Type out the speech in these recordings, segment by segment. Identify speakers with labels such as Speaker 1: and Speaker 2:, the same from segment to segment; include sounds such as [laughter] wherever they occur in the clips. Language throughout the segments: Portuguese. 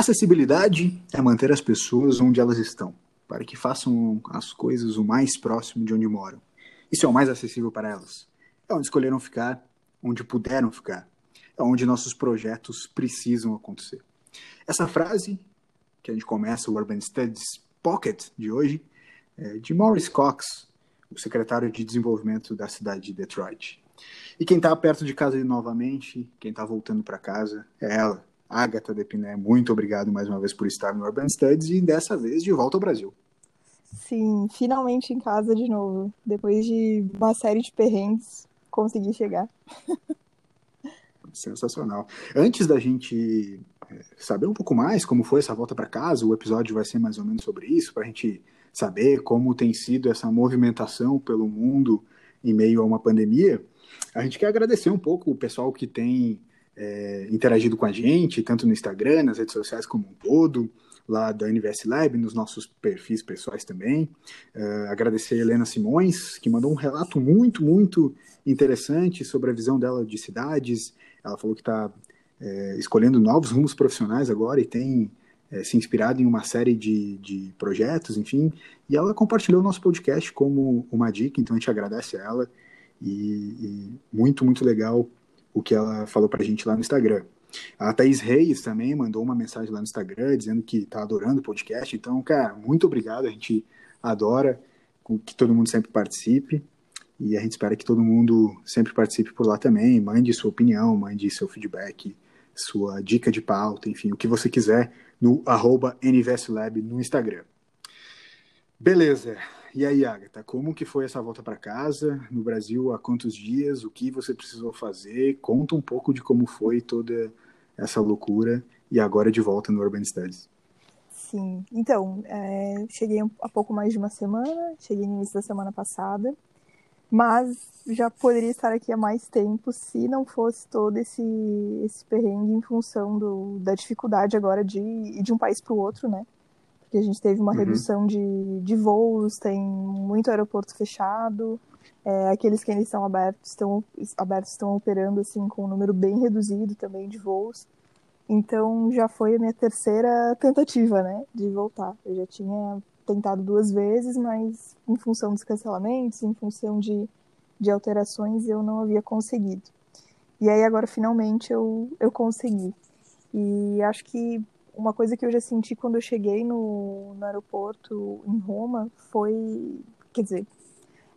Speaker 1: Acessibilidade é manter as pessoas onde elas estão, para que façam as coisas o mais próximo de onde moram. Isso é o mais acessível para elas. É onde escolheram ficar, onde puderam ficar. É onde nossos projetos precisam acontecer. Essa frase, que a gente começa o Urban Studies Pocket de hoje, é de Maurice Cox, o secretário de desenvolvimento da cidade de Detroit. E quem está perto de casa novamente, quem está voltando para casa, é ela, Agatha Depiné. Muito obrigado mais uma vez por estar no Urban Studies e dessa vez de volta ao Brasil.
Speaker 2: Sim, finalmente em casa de novo. Depois de uma série de perrengues, consegui chegar.
Speaker 1: Sensacional. Antes da gente é, saber um pouco mais como foi essa volta para casa, o episódio vai ser mais ou menos sobre isso, para a gente saber como tem sido essa movimentação pelo mundo em meio a uma pandemia. A gente quer agradecer um pouco o pessoal que tem é, interagido com a gente, tanto no Instagram, nas redes sociais como um todo, lá da Universe Lab, nos nossos perfis pessoais também. Uh, agradecer a Helena Simões, que mandou um relato muito, muito interessante sobre a visão dela de cidades. Ela falou que está é, escolhendo novos rumos profissionais agora e tem é, se inspirado em uma série de, de projetos, enfim. E ela compartilhou o nosso podcast como uma dica, então a gente agradece a ela. E, e muito, muito legal o que ela falou para a gente lá no Instagram. A Thaís Reis também mandou uma mensagem lá no Instagram dizendo que está adorando o podcast. Então, cara, muito obrigado. A gente adora que todo mundo sempre participe. E a gente espera que todo mundo sempre participe por lá também. Mande sua opinião, mande seu feedback, sua dica de pauta, enfim, o que você quiser no arroba NVSLab no Instagram. Beleza. E aí, Agatha, como que foi essa volta para casa no Brasil? Há quantos dias? O que você precisou fazer? Conta um pouco de como foi toda essa loucura e agora de volta no Urban Studies.
Speaker 2: Sim, então, é, cheguei há pouco mais de uma semana, cheguei no início da semana passada, mas já poderia estar aqui há mais tempo se não fosse todo esse, esse perrengue em função do, da dificuldade agora de ir de um país para o outro, né? porque a gente teve uma uhum. redução de, de voos, tem muito aeroporto fechado, é, aqueles que ainda estão abertos estão, abertos estão operando assim com um número bem reduzido também de voos. Então já foi a minha terceira tentativa, né, de voltar. Eu já tinha tentado duas vezes, mas em função dos cancelamentos, em função de, de alterações, eu não havia conseguido. E aí agora finalmente eu, eu consegui. E acho que uma coisa que eu já senti quando eu cheguei no, no aeroporto em Roma foi. Quer dizer,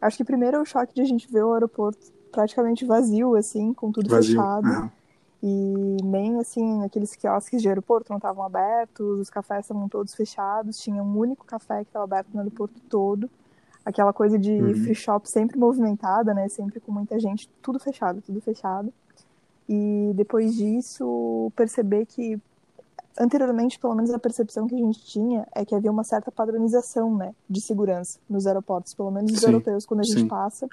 Speaker 2: acho que primeiro é o choque de a gente ver o aeroporto praticamente vazio, assim, com tudo vazio. fechado. Uhum. E nem, assim, aqueles quiosques de aeroporto não estavam abertos, os cafés estavam todos fechados, tinha um único café que estava aberto no aeroporto todo. Aquela coisa de uhum. free shop sempre movimentada, né? Sempre com muita gente, tudo fechado, tudo fechado. E depois disso, perceber que anteriormente, pelo menos a percepção que a gente tinha é que havia uma certa padronização, né, de segurança nos aeroportos, pelo menos os sim, europeus quando a gente sim. passa,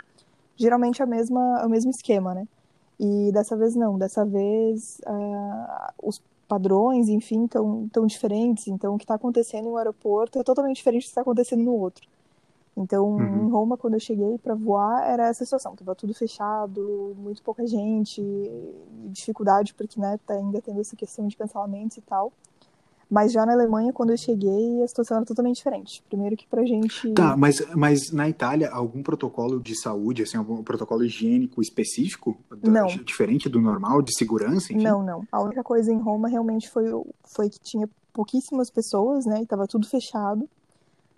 Speaker 2: geralmente é a mesma, é o mesmo esquema, né? E dessa vez não, dessa vez uh, os padrões, enfim, estão tão diferentes, então o que está acontecendo em um aeroporto é totalmente diferente do que está acontecendo no outro. Então, uhum. em Roma, quando eu cheguei para voar, era essa situação, tava tudo fechado, muito pouca gente, dificuldade porque, né, tá ainda tendo essa questão de cancelamentos e tal. Mas já na Alemanha, quando eu cheguei, a situação era totalmente diferente. Primeiro que pra gente...
Speaker 1: Tá, mas, mas na Itália, algum protocolo de saúde, assim, algum protocolo higiênico específico?
Speaker 2: Não.
Speaker 1: Diferente do normal, de segurança, enfim?
Speaker 2: Não, não. A única coisa em Roma realmente foi, foi que tinha pouquíssimas pessoas, né, e tava tudo fechado.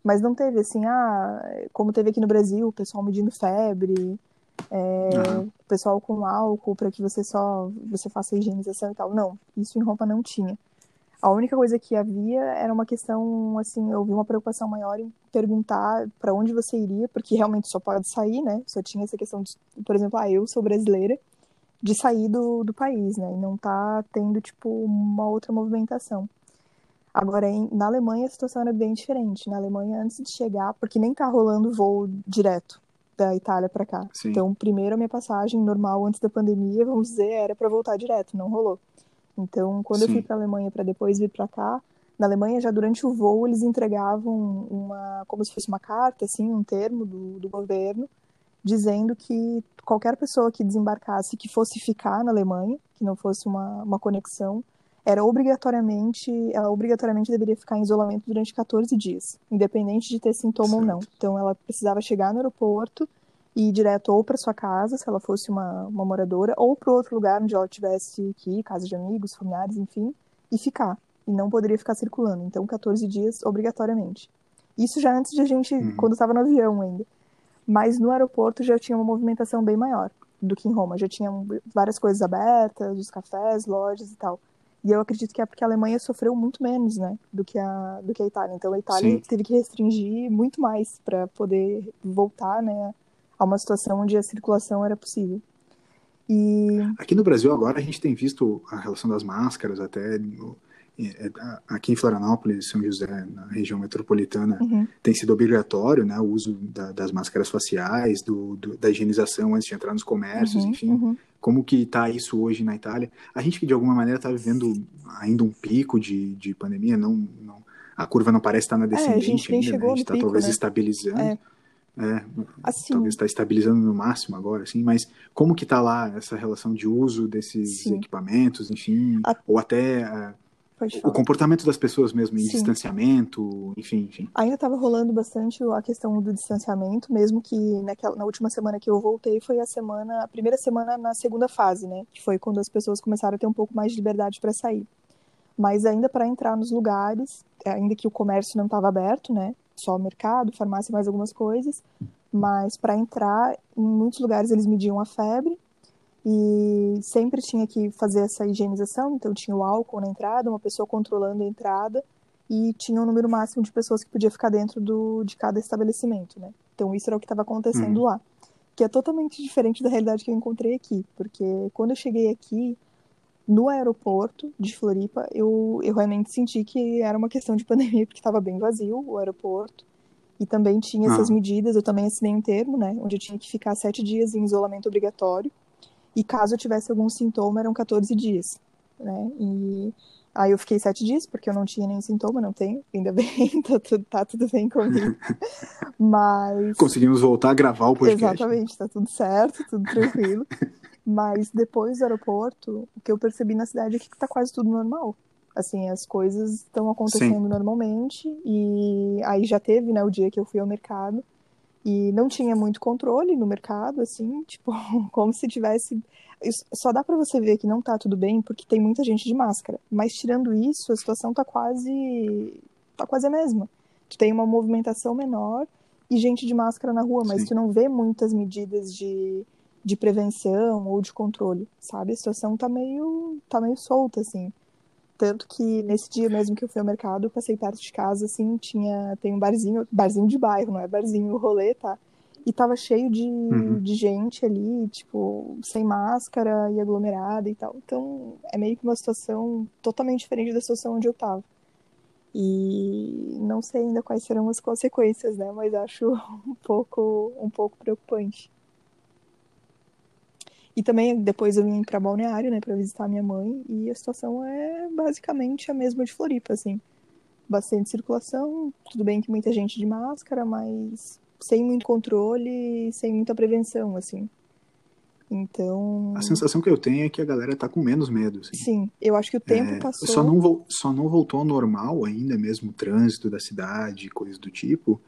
Speaker 2: Mas não teve assim, ah, como teve aqui no Brasil, o pessoal medindo febre, é, uhum. o pessoal com álcool para que você só você faça a higienização e tal. Não, isso em Roma não tinha. A única coisa que havia era uma questão, assim, eu vi uma preocupação maior em perguntar para onde você iria, porque realmente só pode sair, né? Só tinha essa questão de, por exemplo, ah, eu sou brasileira, de sair do, do país, né? E não tá tendo, tipo, uma outra movimentação. Agora, em, na Alemanha, a situação era bem diferente. Na Alemanha, antes de chegar, porque nem tá rolando voo direto da Itália para cá. Sim. Então, primeiro a minha passagem normal antes da pandemia, vamos dizer, era para voltar direto, não rolou. Então, quando Sim. eu fui para Alemanha para depois vir para cá, na Alemanha já durante o voo eles entregavam uma como se fosse uma carta assim, um termo do, do governo dizendo que qualquer pessoa que desembarcasse que fosse ficar na Alemanha, que não fosse uma, uma conexão, era obrigatoriamente, ela obrigatoriamente deveria ficar em isolamento durante 14 dias, independente de ter sintoma certo. ou não. Então ela precisava chegar no aeroporto e ir direto ou para sua casa, se ela fosse uma, uma moradora, ou para outro lugar onde ela tivesse que ir, casa de amigos, familiares, enfim, e ficar. E não poderia ficar circulando. Então 14 dias obrigatoriamente. Isso já antes de a gente, uhum. quando estava no avião ainda. Mas no aeroporto já tinha uma movimentação bem maior do que em Roma. Já tinha várias coisas abertas, os cafés, lojas e tal. E eu acredito que é porque a Alemanha sofreu muito menos, né, do que a, do que a Itália. Então a Itália Sim. teve que restringir muito mais para poder voltar, né, a uma situação onde a circulação era possível. E...
Speaker 1: Aqui no Brasil agora a gente tem visto a relação das máscaras até no, é, aqui em Florianópolis, São José, na região metropolitana, uhum. tem sido obrigatório né, o uso da, das máscaras faciais, do, do, da higienização antes de entrar nos comércios, uhum, enfim. Uhum. Como que está isso hoje na Itália? A gente que de alguma maneira está vivendo ainda um pico de, de pandemia, não, não, a curva não parece estar na descendente é, a gente ainda, né? a gente está talvez né? estabilizando. É. É, assim, talvez está estabilizando no máximo agora, assim, mas como que está lá essa relação de uso desses sim. equipamentos, enfim, a... ou até uh, o comportamento das pessoas mesmo, em Sim. distanciamento, enfim, enfim.
Speaker 2: Ainda estava rolando bastante a questão do distanciamento, mesmo que naquela, na última semana que eu voltei foi a semana, a primeira semana na segunda fase, né? Que foi quando as pessoas começaram a ter um pouco mais de liberdade para sair. Mas ainda para entrar nos lugares, ainda que o comércio não estava aberto, né? Só o mercado, farmácia, mais algumas coisas. Mas para entrar, em muitos lugares eles mediam a febre e sempre tinha que fazer essa higienização, então tinha o álcool na entrada, uma pessoa controlando a entrada e tinha um número máximo de pessoas que podia ficar dentro do, de cada estabelecimento, né? Então isso era o que estava acontecendo uhum. lá, que é totalmente diferente da realidade que eu encontrei aqui, porque quando eu cheguei aqui no aeroporto de Floripa, eu, eu realmente senti que era uma questão de pandemia, porque estava bem vazio o aeroporto, e também tinha essas ah. medidas, eu também assinei um termo, né, onde eu tinha que ficar sete dias em isolamento obrigatório, e caso eu tivesse algum sintoma, eram 14 dias, né? E aí eu fiquei sete dias, porque eu não tinha nenhum sintoma, não tenho, ainda bem, [laughs] tá tudo, tá tudo bem comigo. [laughs] Mas.
Speaker 1: Conseguimos voltar a gravar o podcast.
Speaker 2: Exatamente, tá tudo certo, tudo tranquilo. [laughs] Mas depois do aeroporto, o que eu percebi na cidade é que tá quase tudo normal. Assim, as coisas estão acontecendo Sim. normalmente. E aí já teve, né, o dia que eu fui ao mercado e não tinha muito controle no mercado, assim, [laughs] tipo, como se tivesse. Só dá para você ver que não tá tudo bem porque tem muita gente de máscara. Mas tirando isso, a situação tá quase. tá quase a mesma. Tu tem uma movimentação menor e gente de máscara na rua, mas Sim. tu não vê muitas medidas de, de prevenção ou de controle, sabe? A situação tá meio. tá meio solta, assim. Tanto que nesse dia mesmo que eu fui ao mercado, eu passei perto de casa, assim, tinha. Tem um barzinho, barzinho de bairro, não é barzinho rolê, tá? E tava cheio de, uhum. de gente ali, tipo, sem máscara e aglomerada e tal. Então, é meio que uma situação totalmente diferente da situação onde eu tava. E não sei ainda quais serão as consequências, né? Mas acho [laughs] um pouco, um pouco preocupante. E também depois eu vim para Balneário, né, para visitar minha mãe, e a situação é basicamente a mesma de Floripa, assim. Bastante circulação, tudo bem que muita gente de máscara, mas sem muito controle, sem muita prevenção, assim. Então.
Speaker 1: A sensação que eu tenho é que a galera tá com menos medo. Assim.
Speaker 2: Sim, eu acho que o tempo é, passou.
Speaker 1: Só não, só não voltou ao normal ainda, mesmo o trânsito da cidade, coisas do tipo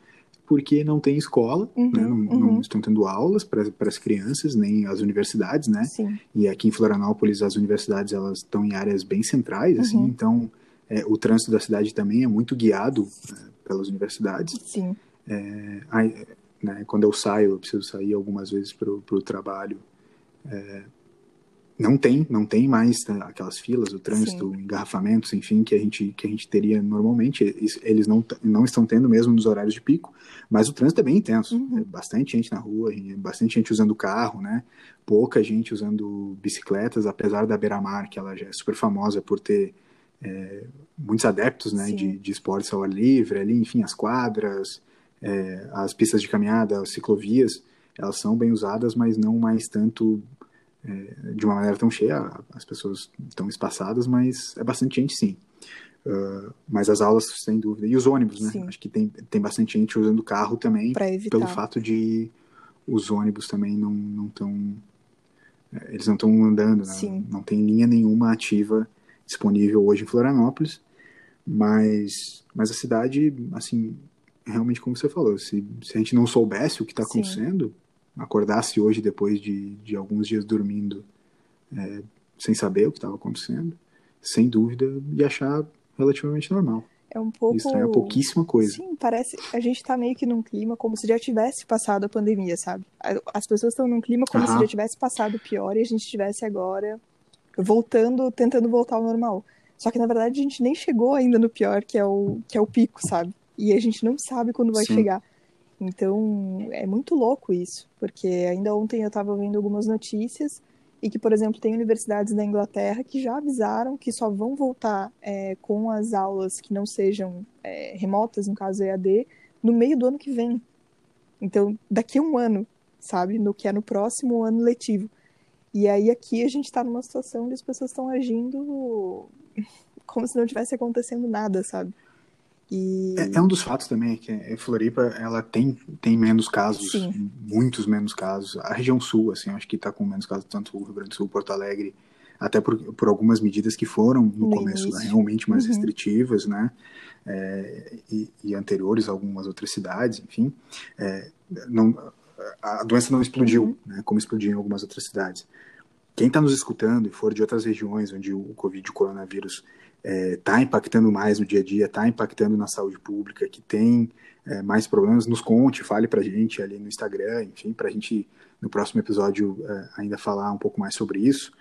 Speaker 1: porque não tem escola, uhum, né? não, uhum. não, estão tendo aulas para as crianças, nem as universidades, né?
Speaker 2: Sim.
Speaker 1: E aqui em Florianópolis as universidades elas estão em áreas bem centrais, assim, uhum. então é, o trânsito da cidade também é muito guiado é, pelas universidades.
Speaker 2: Sim.
Speaker 1: É, aí, né, quando eu saio, eu preciso sair algumas vezes para o trabalho. É, não tem, não tem mais né, aquelas filas, o trânsito, Sim. engarrafamentos, enfim, que a gente que a gente teria normalmente. Eles não, não estão tendo mesmo nos horários de pico, mas o trânsito é bem intenso. Uhum. É bastante gente na rua, bastante gente usando carro, né? Pouca gente usando bicicletas, apesar da Beira-Mar, que ela já é super famosa por ter é, muitos adeptos, né, de, de esportes ao ar livre, ali, enfim, as quadras, é, as pistas de caminhada, as ciclovias, elas são bem usadas, mas não mais tanto é, de uma maneira tão cheia, as pessoas estão espaçadas, mas é bastante gente sim. Uh, mas as aulas, sem dúvida. E os ônibus, né? Sim. Acho que tem, tem bastante gente usando carro também, pelo fato de os ônibus também não estão. É, eles não estão andando, né? não tem linha nenhuma ativa disponível hoje em Florianópolis, mas, mas a cidade, assim, realmente como você falou, se, se a gente não soubesse o que está acontecendo, acordasse hoje depois de, de alguns dias dormindo é, sem saber o que estava acontecendo, sem dúvida ia achar relativamente normal.
Speaker 2: É um pouco.
Speaker 1: Estranha pouquíssima coisa.
Speaker 2: Sim, parece. A gente tá meio que num clima como se já tivesse passado a pandemia, sabe? As pessoas estão num clima como se já tivesse passado o pior e a gente estivesse agora voltando, tentando voltar ao normal. Só que na verdade a gente nem chegou ainda no pior, que é o, que é o pico, sabe? E a gente não sabe quando vai Sim. chegar. Então é muito louco isso, porque ainda ontem eu estava vendo algumas notícias e que, por exemplo, tem universidades da Inglaterra que já avisaram que só vão voltar é, com as aulas que não sejam é, remotas, no caso EAD, no meio do ano que vem. Então, daqui a um ano, sabe? No que é no próximo ano letivo. E aí aqui a gente está numa situação onde as pessoas estão agindo como se não tivesse acontecendo nada, sabe?
Speaker 1: E... É, é, um dos fatos também que a Floripa ela tem, tem menos casos, Sim. muitos menos casos. A região sul, assim, acho que está com menos casos, tanto o Rio Grande do Sul, Porto Alegre, até por, por algumas medidas que foram no, no começo né, realmente mais uhum. restritivas, né? É, e, e, anteriores a algumas outras cidades, enfim. É, não, a doença não explodiu, uhum. né, como explodiu em algumas outras cidades. Quem está nos escutando e for de outras regiões onde o Covid, o coronavírus está é, impactando mais no dia a dia, está impactando na saúde pública, que tem é, mais problemas, nos conte, fale para a gente ali no Instagram, enfim, para a gente no próximo episódio é, ainda falar um pouco mais sobre isso.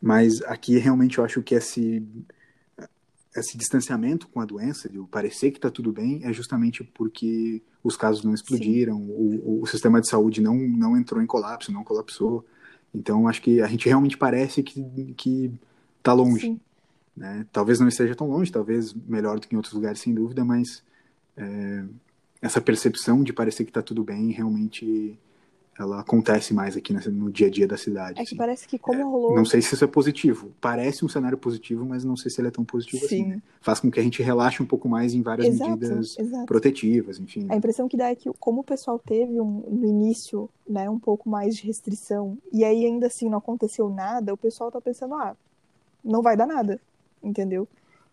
Speaker 1: Mas aqui realmente eu acho que esse, esse distanciamento com a doença, de parecer que está tudo bem, é justamente porque os casos não explodiram, o, o, sistema de saúde não, não entrou em colapso, não colapsou. Então acho que a gente realmente parece que, que tá longe. Sim. Né? Talvez não esteja tão longe, talvez melhor do que em outros lugares, sem dúvida, mas é, essa percepção de parecer que está tudo bem realmente ela acontece mais aqui no dia a dia da cidade.
Speaker 2: É que assim. parece que como é, rolou...
Speaker 1: Não sei se isso é positivo. Parece um cenário positivo, mas não sei se ele é tão positivo assim, Sim. assim. Né? Faz com que a gente relaxe um pouco mais em várias exato, medidas exato. protetivas, enfim.
Speaker 2: A impressão que dá é que como o pessoal teve um, no início, né, um pouco mais de restrição, e aí ainda assim não aconteceu nada, o pessoal tá pensando, ah, não vai dar nada entendeu?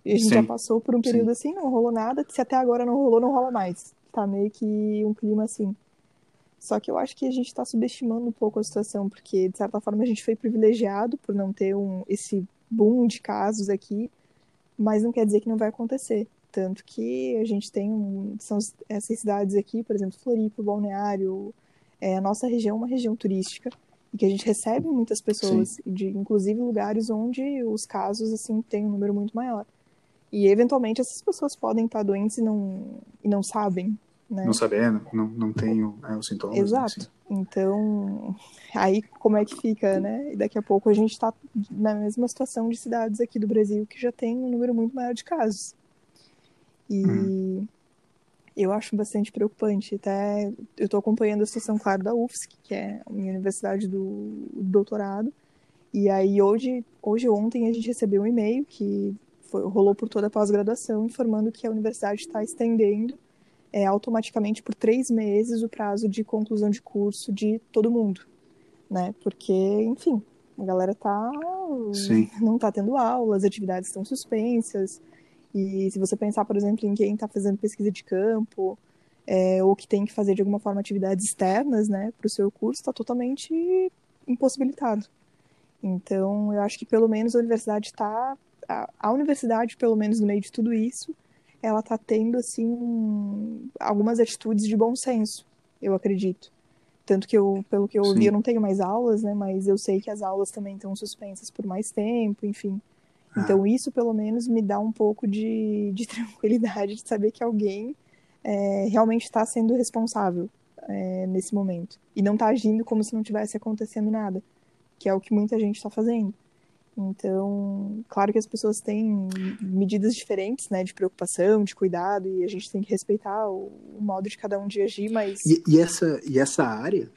Speaker 2: E a gente Sim. já passou por um período Sim. assim, não rolou nada, se até agora não rolou, não rola mais. Tá meio que um clima assim. Só que eu acho que a gente está subestimando um pouco a situação, porque de certa forma a gente foi privilegiado por não ter um, esse boom de casos aqui, mas não quer dizer que não vai acontecer. Tanto que a gente tem um, são essas cidades aqui, por exemplo, Floripa, Balneário, é, a nossa região é uma região turística, e que a gente recebe muitas pessoas, Sim. de inclusive lugares onde os casos assim têm um número muito maior. E eventualmente essas pessoas podem estar doentes e não, e não sabem. Né?
Speaker 1: Não sabendo, não, não tem é, os sintomas. Né,
Speaker 2: Exato. Assim. Então, aí como é que fica, né? E daqui a pouco a gente está na mesma situação de cidades aqui do Brasil que já tem um número muito maior de casos. E, hum eu acho bastante preocupante. Até eu estou acompanhando a situação, claro, da UFSC, que é a minha universidade do doutorado. E aí hoje, hoje ontem a gente recebeu um e-mail que foi, rolou por toda a pós-graduação, informando que a universidade está estendendo é, automaticamente por três meses o prazo de conclusão de curso de todo mundo, né? Porque, enfim, a galera tá Sim. não está tendo aula, as atividades estão suspensas. E se você pensar, por exemplo, em quem está fazendo pesquisa de campo, é, ou que tem que fazer de alguma forma atividades externas, né, para o seu curso, está totalmente impossibilitado. Então, eu acho que pelo menos a universidade está, a, a, universidade, pelo menos no meio de tudo isso, ela está tendo assim algumas atitudes de bom senso, eu acredito. Tanto que eu, pelo que eu ouvi, eu não tenho mais aulas, né, mas eu sei que as aulas também estão suspensas por mais tempo, enfim. Ah. Então, isso pelo menos me dá um pouco de, de [laughs] tranquilidade de saber que alguém é, realmente está sendo responsável é, nesse momento. E não está agindo como se não tivesse acontecendo nada, que é o que muita gente está fazendo. Então, claro que as pessoas têm medidas diferentes, né, de preocupação, de cuidado, e a gente tem que respeitar o, o modo de cada um de agir, mas...
Speaker 1: E, e, essa, e essa área,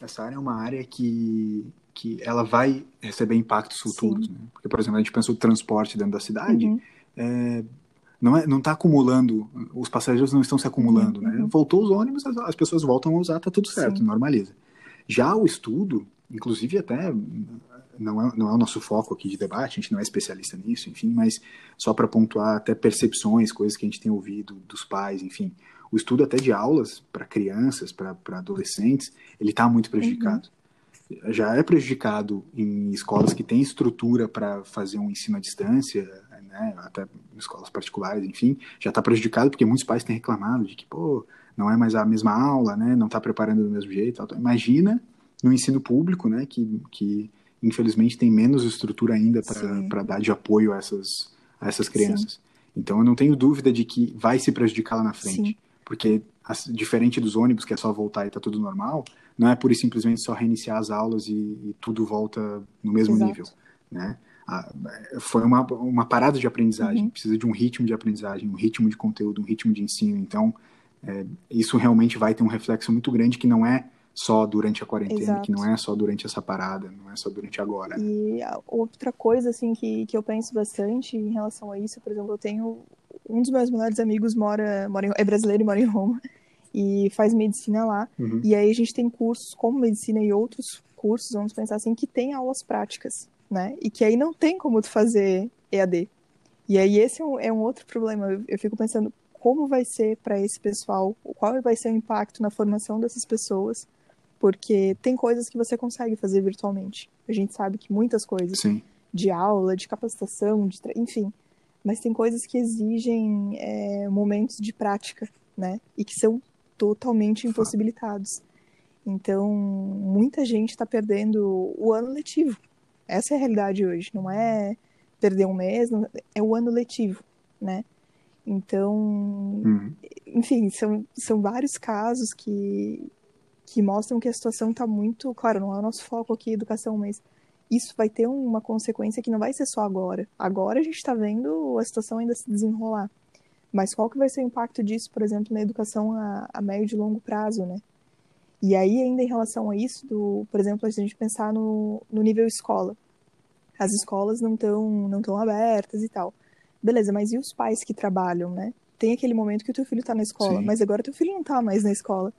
Speaker 1: essa área é uma área que que ela vai receber impactos futuros. Né? Porque, por exemplo, a gente pensa o transporte dentro da cidade, uhum. é, não é, está acumulando, os passageiros não estão se acumulando, né? uhum. né? Voltou os ônibus, as, as, pessoas voltam a usar, tá tudo certo, Sim. normaliza. Já o estudo, inclusive até não é, não é o nosso foco aqui de debate, a gente não é especialista nisso, enfim, mas só para pontuar até percepções, coisas que a gente tem ouvido dos pais, enfim, o estudo até de aulas para crianças, para adolescentes, ele está muito prejudicado. Uhum. Já é prejudicado em escolas que têm estrutura para fazer um ensino à distância, né, até escolas particulares, enfim, já está prejudicado porque muitos pais têm reclamado de que, pô, não é mais a mesma aula, né, não está preparando do mesmo jeito. Tal. Imagina no ensino público, né, que, que infelizmente tem menos estrutura ainda para dar de apoio a essas, a essas crianças. Sim. Então eu não tenho dúvida de que vai se prejudicar lá na frente. Sim. Porque, diferente dos ônibus, que é só voltar e tá tudo normal, não é e simplesmente só reiniciar as aulas e, e tudo volta no mesmo Exato. nível. Né? foi uma, uma parada de aprendizagem, uhum. precisa de um ritmo de aprendizagem, um ritmo de conteúdo, um ritmo de ensino. Então, é, isso realmente vai ter um reflexo muito grande que não é só durante a quarentena, Exato. que não é só durante essa parada, não é só durante agora.
Speaker 2: E outra coisa, assim, que, que eu penso bastante em relação a isso, por exemplo, eu tenho... Um dos meus melhores amigos mora, mora em, é brasileiro e mora em Roma, e faz medicina lá. Uhum. E aí a gente tem cursos como medicina e outros cursos, vamos pensar assim, que tem aulas práticas, né? E que aí não tem como tu fazer EAD. E aí esse é um, é um outro problema. Eu, eu fico pensando como vai ser para esse pessoal, qual vai ser o impacto na formação dessas pessoas, porque tem coisas que você consegue fazer virtualmente. A gente sabe que muitas coisas
Speaker 1: Sim.
Speaker 2: de aula, de capacitação, de enfim, mas tem coisas que exigem é, momentos de prática, né? E que são totalmente impossibilitados. Então, muita gente está perdendo o ano letivo. Essa é a realidade hoje. Não é perder um mês, é o ano letivo, né? Então, uhum. enfim, são, são vários casos que, que mostram que a situação está muito. Claro, não é o nosso foco aqui, educação, mas isso vai ter uma consequência que não vai ser só agora. Agora a gente está vendo a situação ainda se desenrolar. Mas qual que vai ser o impacto disso, por exemplo, na educação a, a médio e longo prazo, né? E aí, ainda em relação a isso, do, por exemplo, a gente pensar no, no nível escola. As escolas não estão não tão abertas e tal. Beleza, mas e os pais que trabalham, né? Tem aquele momento que o teu filho está na escola, Sim. mas agora teu filho não está mais na escola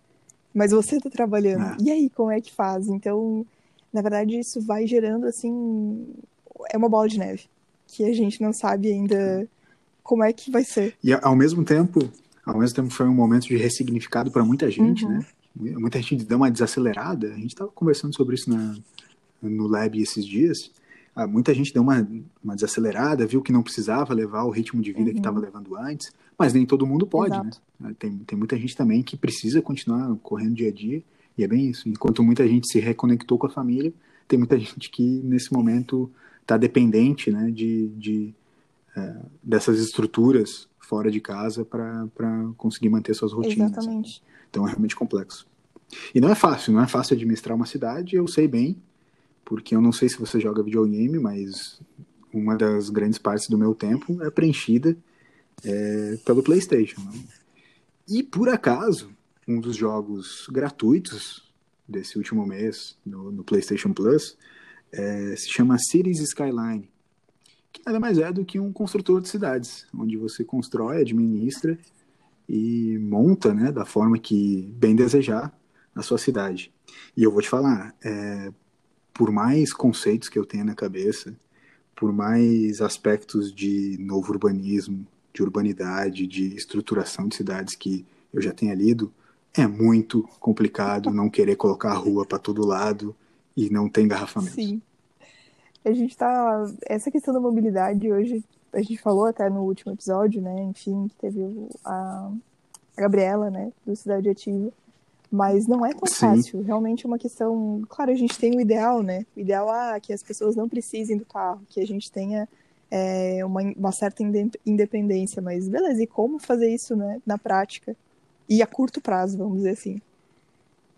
Speaker 2: mas você tá trabalhando. É. E aí, como é que faz? Então, na verdade, isso vai gerando, assim, é uma bola de neve, que a gente não sabe ainda como é que vai ser.
Speaker 1: E ao mesmo tempo, ao mesmo tempo foi um momento de ressignificado para muita gente, uhum. né? Muita gente deu uma desacelerada. A gente estava conversando sobre isso na, no lab esses dias. Ah, muita gente deu uma, uma desacelerada, viu que não precisava levar o ritmo de vida uhum. que estava levando antes, mas nem todo mundo pode, né? Exato. né? Tem, tem muita gente também que precisa continuar correndo dia a dia, e é bem isso. Enquanto muita gente se reconectou com a família, tem muita [laughs] gente que nesse momento está dependente né, de, de é, dessas estruturas fora de casa para conseguir manter suas rotinas.
Speaker 2: Exatamente.
Speaker 1: Então é realmente complexo. E não é fácil, não é fácil administrar uma cidade, eu sei bem, porque eu não sei se você joga videogame, mas uma das grandes partes do meu tempo é preenchida é, pelo PlayStation. Né? E por acaso, um dos jogos gratuitos desse último mês no, no PlayStation Plus é, se chama Cities Skyline, nada mais é do que um construtor de cidades, onde você constrói, administra e monta, né, da forma que bem desejar a sua cidade. E eu vou te falar, é, por mais conceitos que eu tenha na cabeça, por mais aspectos de novo urbanismo, de urbanidade, de estruturação de cidades que eu já tenha lido, é muito complicado não querer colocar a rua para todo lado e não ter engarrafamento.
Speaker 2: Sim. A gente tá. Essa questão da mobilidade hoje, a gente falou até no último episódio, né? Enfim, que teve a, a Gabriela, né? Do Cidade Ativa. Mas não é tão Sim. fácil. Realmente é uma questão. Claro, a gente tem o ideal, né? O ideal é que as pessoas não precisem do carro, que a gente tenha é, uma, uma certa independência, mas beleza, e como fazer isso né, na prática? E a curto prazo, vamos dizer assim.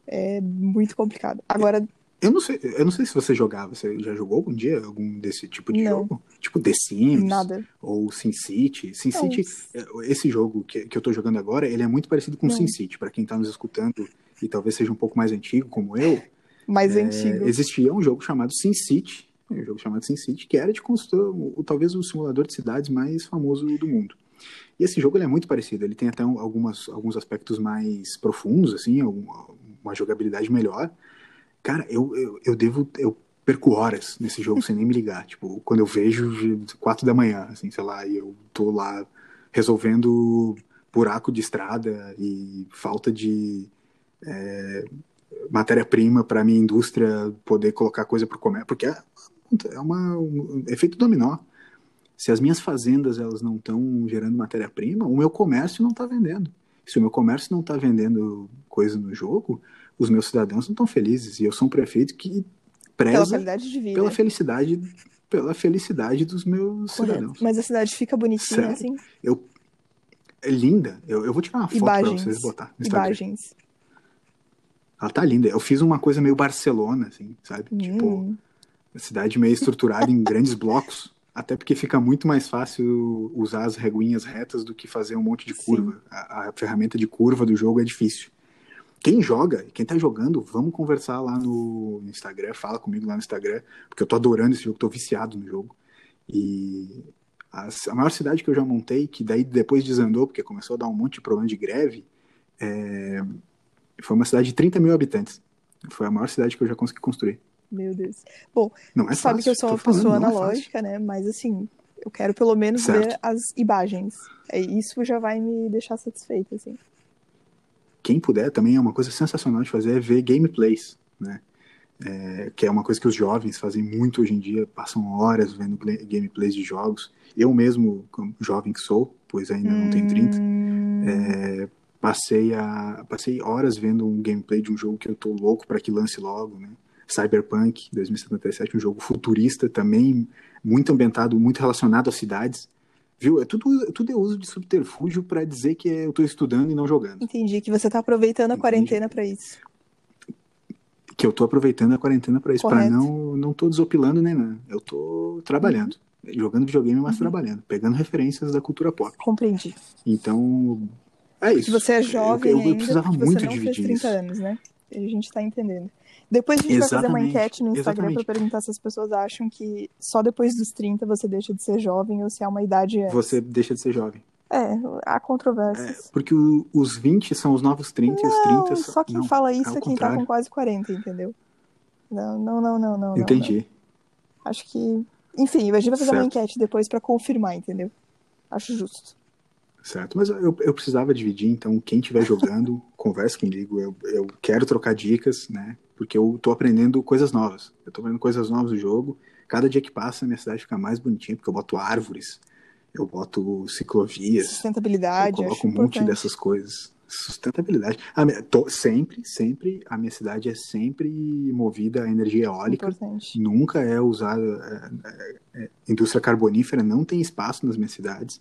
Speaker 2: É muito complicado. Agora.
Speaker 1: Eu não sei, eu não sei se você jogava, você já jogou algum dia algum desse tipo de não. jogo? Tipo The Sims?
Speaker 2: Nada.
Speaker 1: Ou SimCity? SimCity, não. esse jogo que, que eu tô jogando agora, ele é muito parecido com SimCity, para quem tá nos escutando e talvez seja um pouco mais antigo, como eu.
Speaker 2: Mais é, antigo.
Speaker 1: Existia um jogo chamado SimCity, um jogo chamado SimCity, que era de construir, talvez o simulador de cidades mais famoso do mundo. E esse jogo é muito parecido, ele tem até algumas, alguns aspectos mais profundos, assim, uma jogabilidade melhor. Cara, eu, eu, eu devo. Eu perco horas nesse jogo sem nem me ligar. Tipo, quando eu vejo quatro da manhã, assim, sei lá, e eu tô lá resolvendo buraco de estrada e falta de é, matéria-prima para minha indústria poder colocar coisa para o comércio, porque é, é uma, um efeito dominó. Se as minhas fazendas elas não estão gerando matéria-prima, o meu comércio não está vendendo. Se o meu comércio não está vendendo coisa no jogo, os meus cidadãos não estão felizes. E eu sou um prefeito que preza
Speaker 2: pela,
Speaker 1: pela felicidade pela felicidade dos meus Correto. cidadãos.
Speaker 2: Mas a cidade fica bonitinha assim?
Speaker 1: Eu, é linda. Eu, eu vou tirar uma foto para vocês botar no Instagram. Imagens. Ela tá linda. Eu fiz uma coisa meio Barcelona, assim, sabe? Hum. Tipo, a cidade meio estruturada em grandes blocos. Até porque fica muito mais fácil usar as reguinhas retas do que fazer um monte de curva. A, a, ferramenta de curva do jogo é difícil. Quem joga, quem tá jogando, vamos conversar lá no Instagram, fala comigo lá no Instagram, porque eu tô adorando esse jogo, tô viciado no jogo. E a, a maior cidade que eu já montei, que daí depois desandou, porque começou a dar um monte de problema de greve, é, foi uma cidade de 30 mil habitantes. Foi a maior cidade que eu já consegui construir.
Speaker 2: Meu Deus. Bom,
Speaker 1: não é
Speaker 2: sabe
Speaker 1: fácil,
Speaker 2: que eu sou uma pessoa falando, é analógica, é né? Mas assim, eu quero pelo menos certo. ver as imagens. É, isso já vai me deixar satisfeita, assim.
Speaker 1: Quem puder também é uma coisa sensacional de fazer é ver gameplays, né? É, que é uma coisa que os jovens fazem muito hoje em dia, passam horas vendo gameplays de jogos. Eu mesmo, jovem que sou, pois ainda não tenho 30, hum... é, passei, a, passei horas vendo um gameplay de um jogo que eu tô louco para que lance logo, né? Cyberpunk 2077, um jogo futurista também, muito ambientado, muito relacionado às cidades. Viu? É tudo, tudo é uso de subterfúgio para dizer que eu estou estudando e não jogando.
Speaker 2: Entendi, que você está aproveitando a Entendi. quarentena para isso.
Speaker 1: Que eu estou aproveitando a quarentena para isso, para não não tô desopilando nem nada. Eu estou trabalhando, uhum. jogando videogame, mas uhum. trabalhando, pegando referências da cultura pop.
Speaker 2: Compreendi.
Speaker 1: Então, é isso.
Speaker 2: Que você é jovem eu, eu, eu precisava ainda, muito você não dividir fez 30 isso. anos, né? A gente está entendendo. Depois a gente Exatamente. vai fazer uma enquete no Instagram para perguntar se as pessoas acham que só depois dos 30 você deixa de ser jovem ou se é uma idade antes.
Speaker 1: Você deixa de ser jovem.
Speaker 2: É, há controvérsias.
Speaker 1: É, porque o, os 20 são os novos 30 não, e os 30
Speaker 2: são... Só quem não, fala isso é, quem tá com quase 40, entendeu? Não, não, não, não, não.
Speaker 1: Entendi.
Speaker 2: Não. Acho que. Enfim, a gente vai fazer certo. uma enquete depois para confirmar, entendeu? Acho justo.
Speaker 1: Certo, mas eu, eu precisava dividir, então quem estiver jogando, [laughs] converse comigo. Eu, eu quero trocar dicas, né? Porque eu tô aprendendo coisas novas. Eu tô aprendendo coisas novas do jogo. Cada dia que passa, a minha cidade fica mais bonitinha, porque eu boto árvores, eu boto ciclovias.
Speaker 2: Sustentabilidade,
Speaker 1: eu coloco um monte dessas coisas. Sustentabilidade. Minha, tô, sempre, sempre, a minha cidade é sempre movida a energia eólica.
Speaker 2: Importante.
Speaker 1: Nunca é usada. É, é, é, indústria carbonífera não tem espaço nas minhas cidades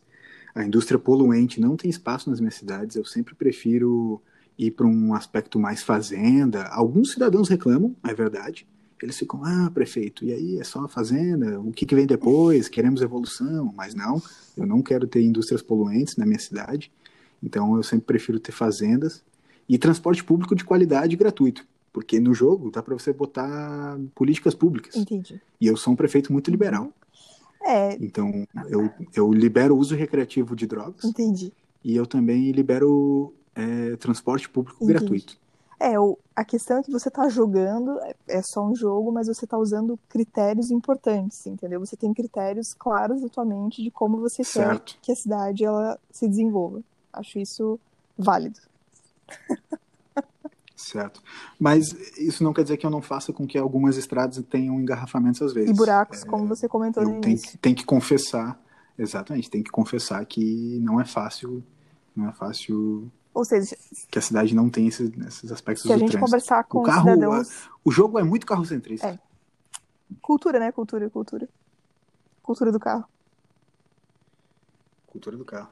Speaker 1: a indústria poluente não tem espaço nas minhas cidades, eu sempre prefiro ir para um aspecto mais fazenda. Alguns cidadãos reclamam, é verdade. Eles ficam, ah, prefeito, e aí é só a fazenda, o que, que vem depois? Queremos evolução, mas não, eu não quero ter indústrias poluentes na minha cidade, então eu sempre prefiro ter fazendas e transporte público de qualidade gratuito, porque no jogo dá para você botar políticas públicas.
Speaker 2: Entendi.
Speaker 1: E eu sou um prefeito muito liberal.
Speaker 2: É.
Speaker 1: Então, eu, eu libero o uso recreativo de drogas.
Speaker 2: Entendi.
Speaker 1: E eu também libero é, transporte público Entendi. gratuito.
Speaker 2: É, o, a questão é que você está jogando, é, é só um jogo, mas você está usando critérios importantes, entendeu? Você tem critérios claros na tua mente de como você certo. quer que a cidade ela se desenvolva. Acho isso válido. [laughs]
Speaker 1: Certo. Mas isso não quer dizer que eu não faça com que algumas estradas tenham engarrafamentos às vezes.
Speaker 2: E buracos, é, como você comentou no
Speaker 1: tem, início. Tem que confessar, exatamente, tem que confessar que não é fácil, não é fácil
Speaker 2: ou seja,
Speaker 1: que a cidade não tem esses, esses aspectos
Speaker 2: se a gente
Speaker 1: trânsito.
Speaker 2: conversar com
Speaker 1: o carro,
Speaker 2: cidadãos...
Speaker 1: a, o jogo é muito carrocentrista.
Speaker 2: É. Cultura, né? Cultura, cultura. Cultura do carro.
Speaker 1: Cultura do carro.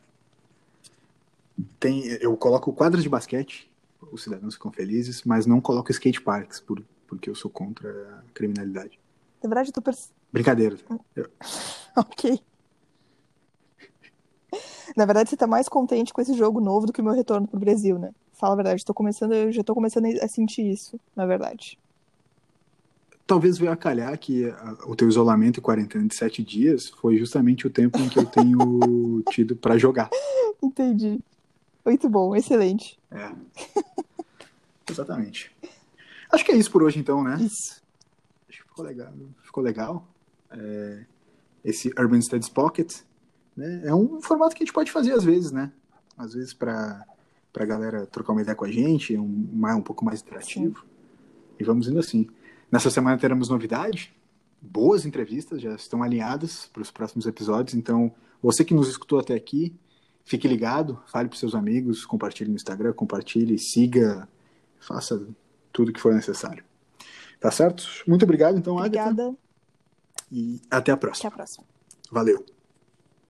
Speaker 1: Tem, eu coloco quadras de basquete os cidadãos ficam felizes, mas não coloco skate parks, por, porque eu sou contra a criminalidade.
Speaker 2: Na verdade, tô pers...
Speaker 1: Brincadeira. Eu... [laughs]
Speaker 2: ok. Na verdade, você tá mais contente com esse jogo novo do que o meu retorno pro Brasil, né? Fala a verdade, tô começando, eu já tô começando a sentir isso, na verdade.
Speaker 1: talvez veio a calhar que a, o teu isolamento e quarentena de sete dias foi justamente o tempo em que eu tenho [laughs] tido para jogar.
Speaker 2: Entendi. Muito bom, excelente.
Speaker 1: É. [laughs] Exatamente. Acho que é isso por hoje, então, né?
Speaker 2: Isso.
Speaker 1: Acho que ficou legal. Ficou legal. É, esse Urban Studies Pocket né? é um formato que a gente pode fazer às vezes, né? Às vezes para a galera trocar uma ideia com a gente, é um, um pouco mais interativo. Sim. E vamos indo assim. Nessa semana teremos novidade, boas entrevistas, já estão alinhadas para os próximos episódios. Então, você que nos escutou até aqui, fique ligado, fale para seus amigos, compartilhe no Instagram, compartilhe, siga, faça tudo que for necessário. Tá certo? Muito obrigado, então,
Speaker 2: Obrigada.
Speaker 1: Agatha. E até a próxima.
Speaker 2: Até a próxima.
Speaker 1: Valeu.